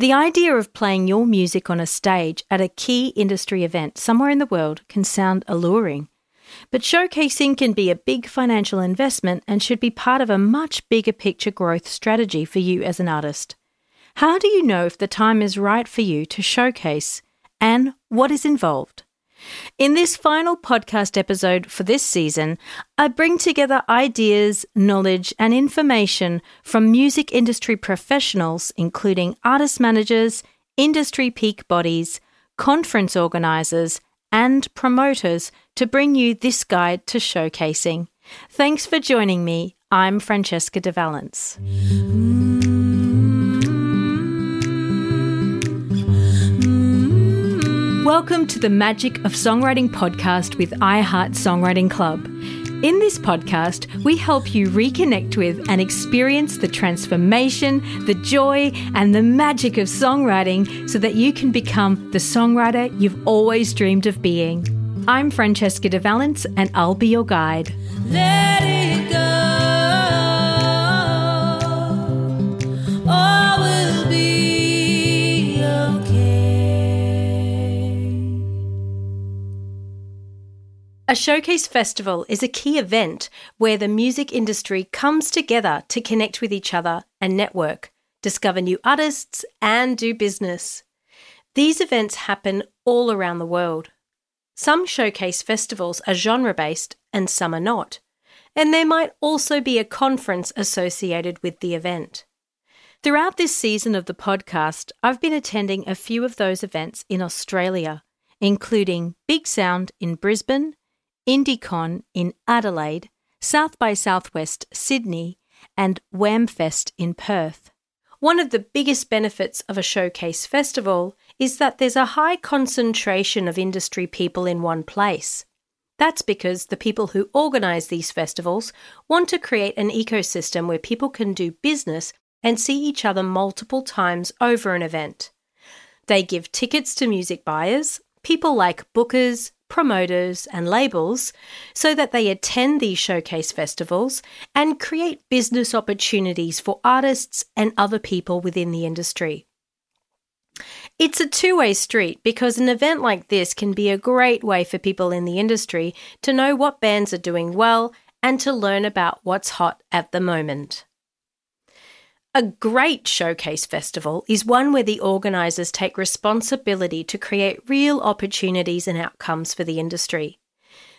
The idea of playing your music on a stage at a key industry event somewhere in the world can sound alluring. But showcasing can be a big financial investment and should be part of a much bigger picture growth strategy for you as an artist. How do you know if the time is right for you to showcase and what is involved? In this final podcast episode for this season, I bring together ideas, knowledge, and information from music industry professionals, including artist managers, industry peak bodies, conference organisers, and promoters to bring you this guide to showcasing. Thanks for joining me. I'm Francesca de Valence. Welcome to the Magic of Songwriting podcast with iHeart Songwriting Club. In this podcast, we help you reconnect with and experience the transformation, the joy, and the magic of songwriting so that you can become the songwriter you've always dreamed of being. I'm Francesca de Valence, and I'll be your guide. A showcase festival is a key event where the music industry comes together to connect with each other and network, discover new artists, and do business. These events happen all around the world. Some showcase festivals are genre based and some are not, and there might also be a conference associated with the event. Throughout this season of the podcast, I've been attending a few of those events in Australia, including Big Sound in Brisbane IndieCon in Adelaide, South by Southwest Sydney, and WAMFest in Perth. One of the biggest benefits of a showcase festival is that there's a high concentration of industry people in one place. That's because the people who organise these festivals want to create an ecosystem where people can do business and see each other multiple times over an event. They give tickets to music buyers, people like bookers, promoters, and labels so that they attend these showcase festivals and create business opportunities for artists and other people within the industry. It's a two way street because an event like this can be a great way for people in the industry to know what bands are doing well and to learn about what's hot at the moment. A great showcase festival is one where the organisers take responsibility to create real opportunities and outcomes for the industry.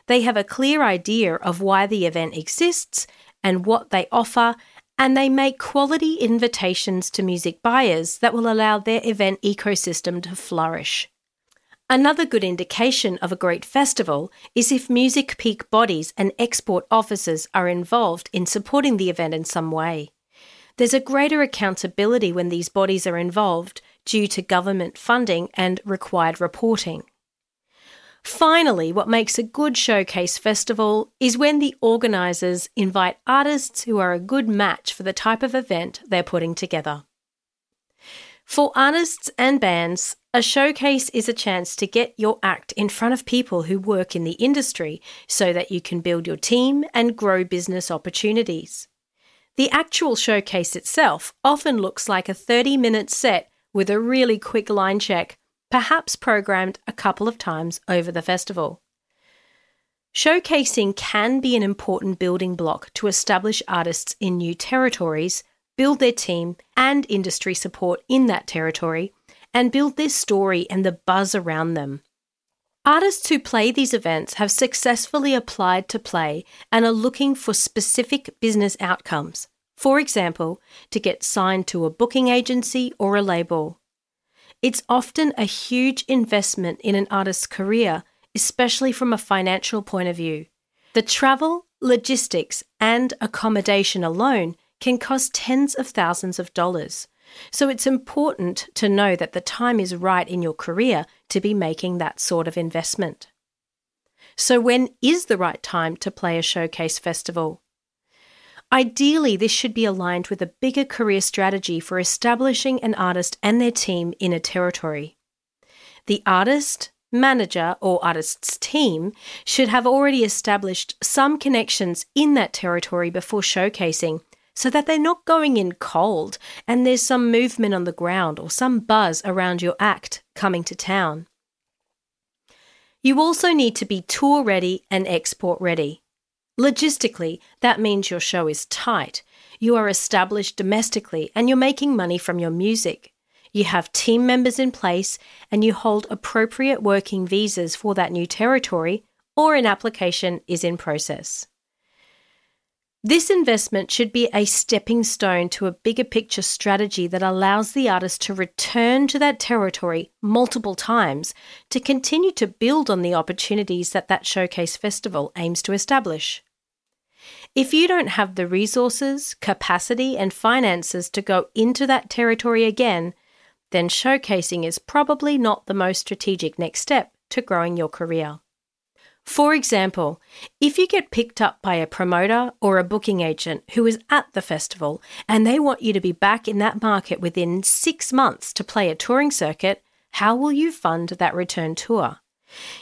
They have a clear idea of why the event exists and what they offer, and they make quality invitations to music buyers that will allow their event ecosystem to flourish. Another good indication of a great festival is if music peak bodies and export offices are involved in supporting the event in some way. There's a greater accountability when these bodies are involved due to government funding and required reporting. Finally, what makes a good showcase festival is when the organisers invite artists who are a good match for the type of event they're putting together. For artists and bands, a showcase is a chance to get your act in front of people who work in the industry so that you can build your team and grow business opportunities. The actual showcase itself often looks like a 30 minute set with a really quick line check, perhaps programmed a couple of times over the festival. Showcasing can be an important building block to establish artists in new territories, build their team and industry support in that territory, and build their story and the buzz around them. Artists who play these events have successfully applied to play and are looking for specific business outcomes. For example, to get signed to a booking agency or a label. It's often a huge investment in an artist's career, especially from a financial point of view. The travel, logistics, and accommodation alone can cost tens of thousands of dollars. So it's important to know that the time is right in your career to be making that sort of investment. So, when is the right time to play a showcase festival? Ideally, this should be aligned with a bigger career strategy for establishing an artist and their team in a territory. The artist, manager, or artist's team should have already established some connections in that territory before showcasing so that they're not going in cold and there's some movement on the ground or some buzz around your act coming to town. You also need to be tour ready and export ready. Logistically, that means your show is tight. You are established domestically and you're making money from your music. You have team members in place and you hold appropriate working visas for that new territory, or an application is in process. This investment should be a stepping stone to a bigger picture strategy that allows the artist to return to that territory multiple times to continue to build on the opportunities that that showcase festival aims to establish. If you don't have the resources, capacity, and finances to go into that territory again, then showcasing is probably not the most strategic next step to growing your career. For example, if you get picked up by a promoter or a booking agent who is at the festival and they want you to be back in that market within six months to play a touring circuit, how will you fund that return tour?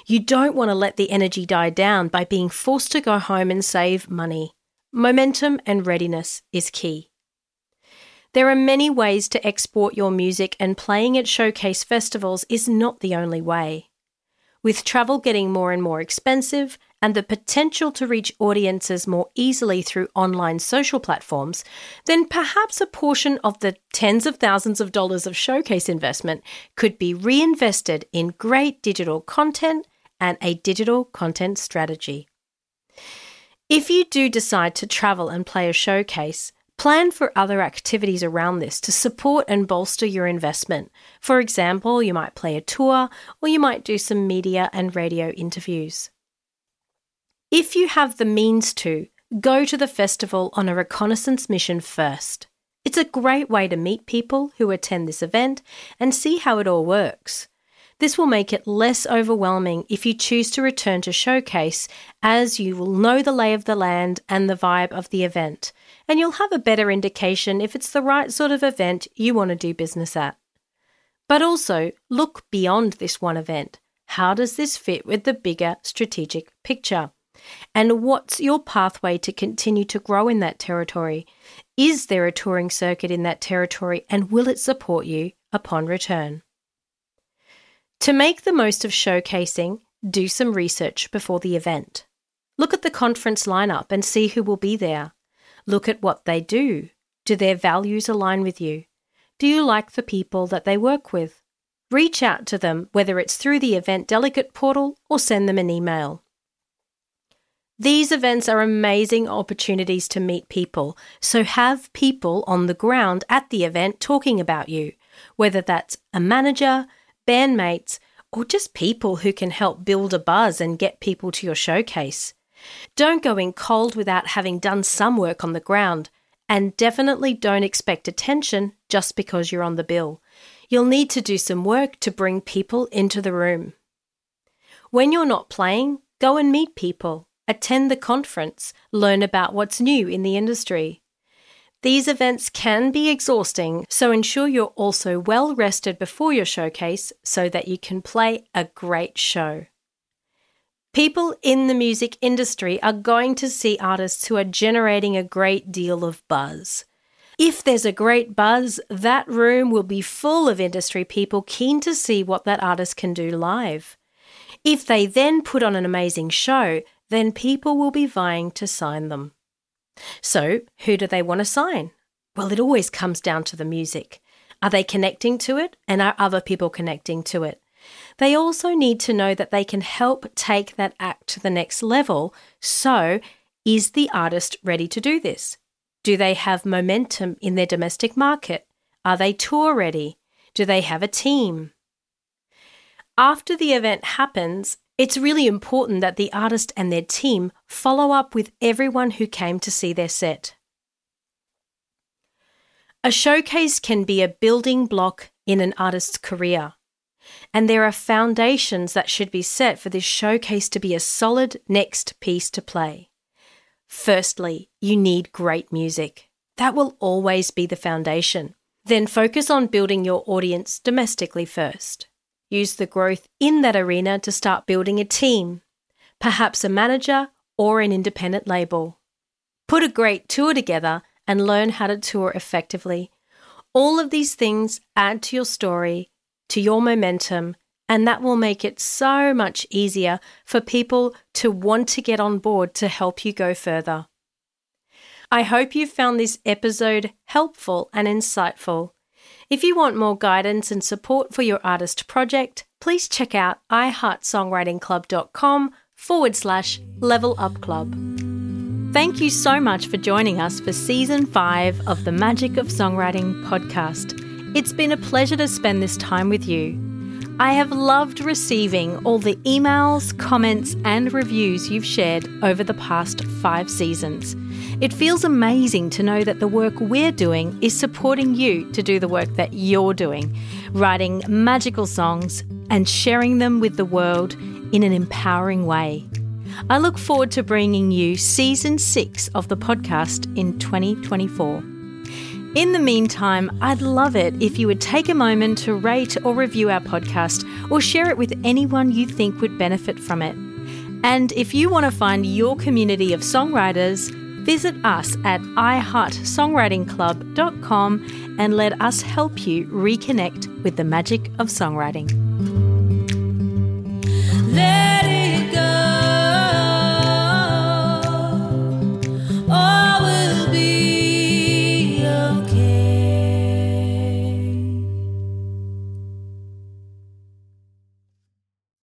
You don't want to let the energy die down by being forced to go home and save money. Momentum and readiness is key. There are many ways to export your music, and playing at showcase festivals is not the only way. With travel getting more and more expensive and the potential to reach audiences more easily through online social platforms, then perhaps a portion of the tens of thousands of dollars of showcase investment could be reinvested in great digital content and a digital content strategy. If you do decide to travel and play a showcase, Plan for other activities around this to support and bolster your investment. For example, you might play a tour or you might do some media and radio interviews. If you have the means to, go to the festival on a reconnaissance mission first. It's a great way to meet people who attend this event and see how it all works. This will make it less overwhelming if you choose to return to Showcase, as you will know the lay of the land and the vibe of the event, and you'll have a better indication if it's the right sort of event you want to do business at. But also, look beyond this one event. How does this fit with the bigger strategic picture? And what's your pathway to continue to grow in that territory? Is there a touring circuit in that territory and will it support you upon return? To make the most of showcasing, do some research before the event. Look at the conference lineup and see who will be there. Look at what they do. Do their values align with you? Do you like the people that they work with? Reach out to them, whether it's through the event delegate portal or send them an email. These events are amazing opportunities to meet people, so have people on the ground at the event talking about you, whether that's a manager, bandmates, or just people who can help build a buzz and get people to your showcase. Don't go in cold without having done some work on the ground, and definitely don't expect attention just because you're on the bill. You'll need to do some work to bring people into the room. When you're not playing, go and meet people, attend the conference, learn about what's new in the industry. These events can be exhausting, so ensure you're also well rested before your showcase so that you can play a great show. People in the music industry are going to see artists who are generating a great deal of buzz. If there's a great buzz, that room will be full of industry people keen to see what that artist can do live. If they then put on an amazing show, then people will be vying to sign them. So, who do they want to sign? Well, it always comes down to the music. Are they connecting to it and are other people connecting to it? They also need to know that they can help take that act to the next level. So, is the artist ready to do this? Do they have momentum in their domestic market? Are they tour ready? Do they have a team? After the event happens, it's really important that the artist and their team follow up with everyone who came to see their set. A showcase can be a building block in an artist's career, and there are foundations that should be set for this showcase to be a solid next piece to play. Firstly, you need great music. That will always be the foundation. Then focus on building your audience domestically first. Use the growth in that arena to start building a team, perhaps a manager or an independent label. Put a great tour together and learn how to tour effectively. All of these things add to your story, to your momentum, and that will make it so much easier for people to want to get on board to help you go further. I hope you found this episode helpful and insightful. If you want more guidance and support for your artist project, please check out iheartsongwritingclub.com forward slash level up club. Thank you so much for joining us for season five of the Magic of Songwriting podcast. It's been a pleasure to spend this time with you. I have loved receiving all the emails, comments, and reviews you've shared over the past five seasons. It feels amazing to know that the work we're doing is supporting you to do the work that you're doing, writing magical songs and sharing them with the world in an empowering way. I look forward to bringing you season six of the podcast in 2024. In the meantime, I'd love it if you would take a moment to rate or review our podcast or share it with anyone you think would benefit from it. And if you want to find your community of songwriters, visit us at iheartsongwritingclub.com and let us help you reconnect with the magic of songwriting.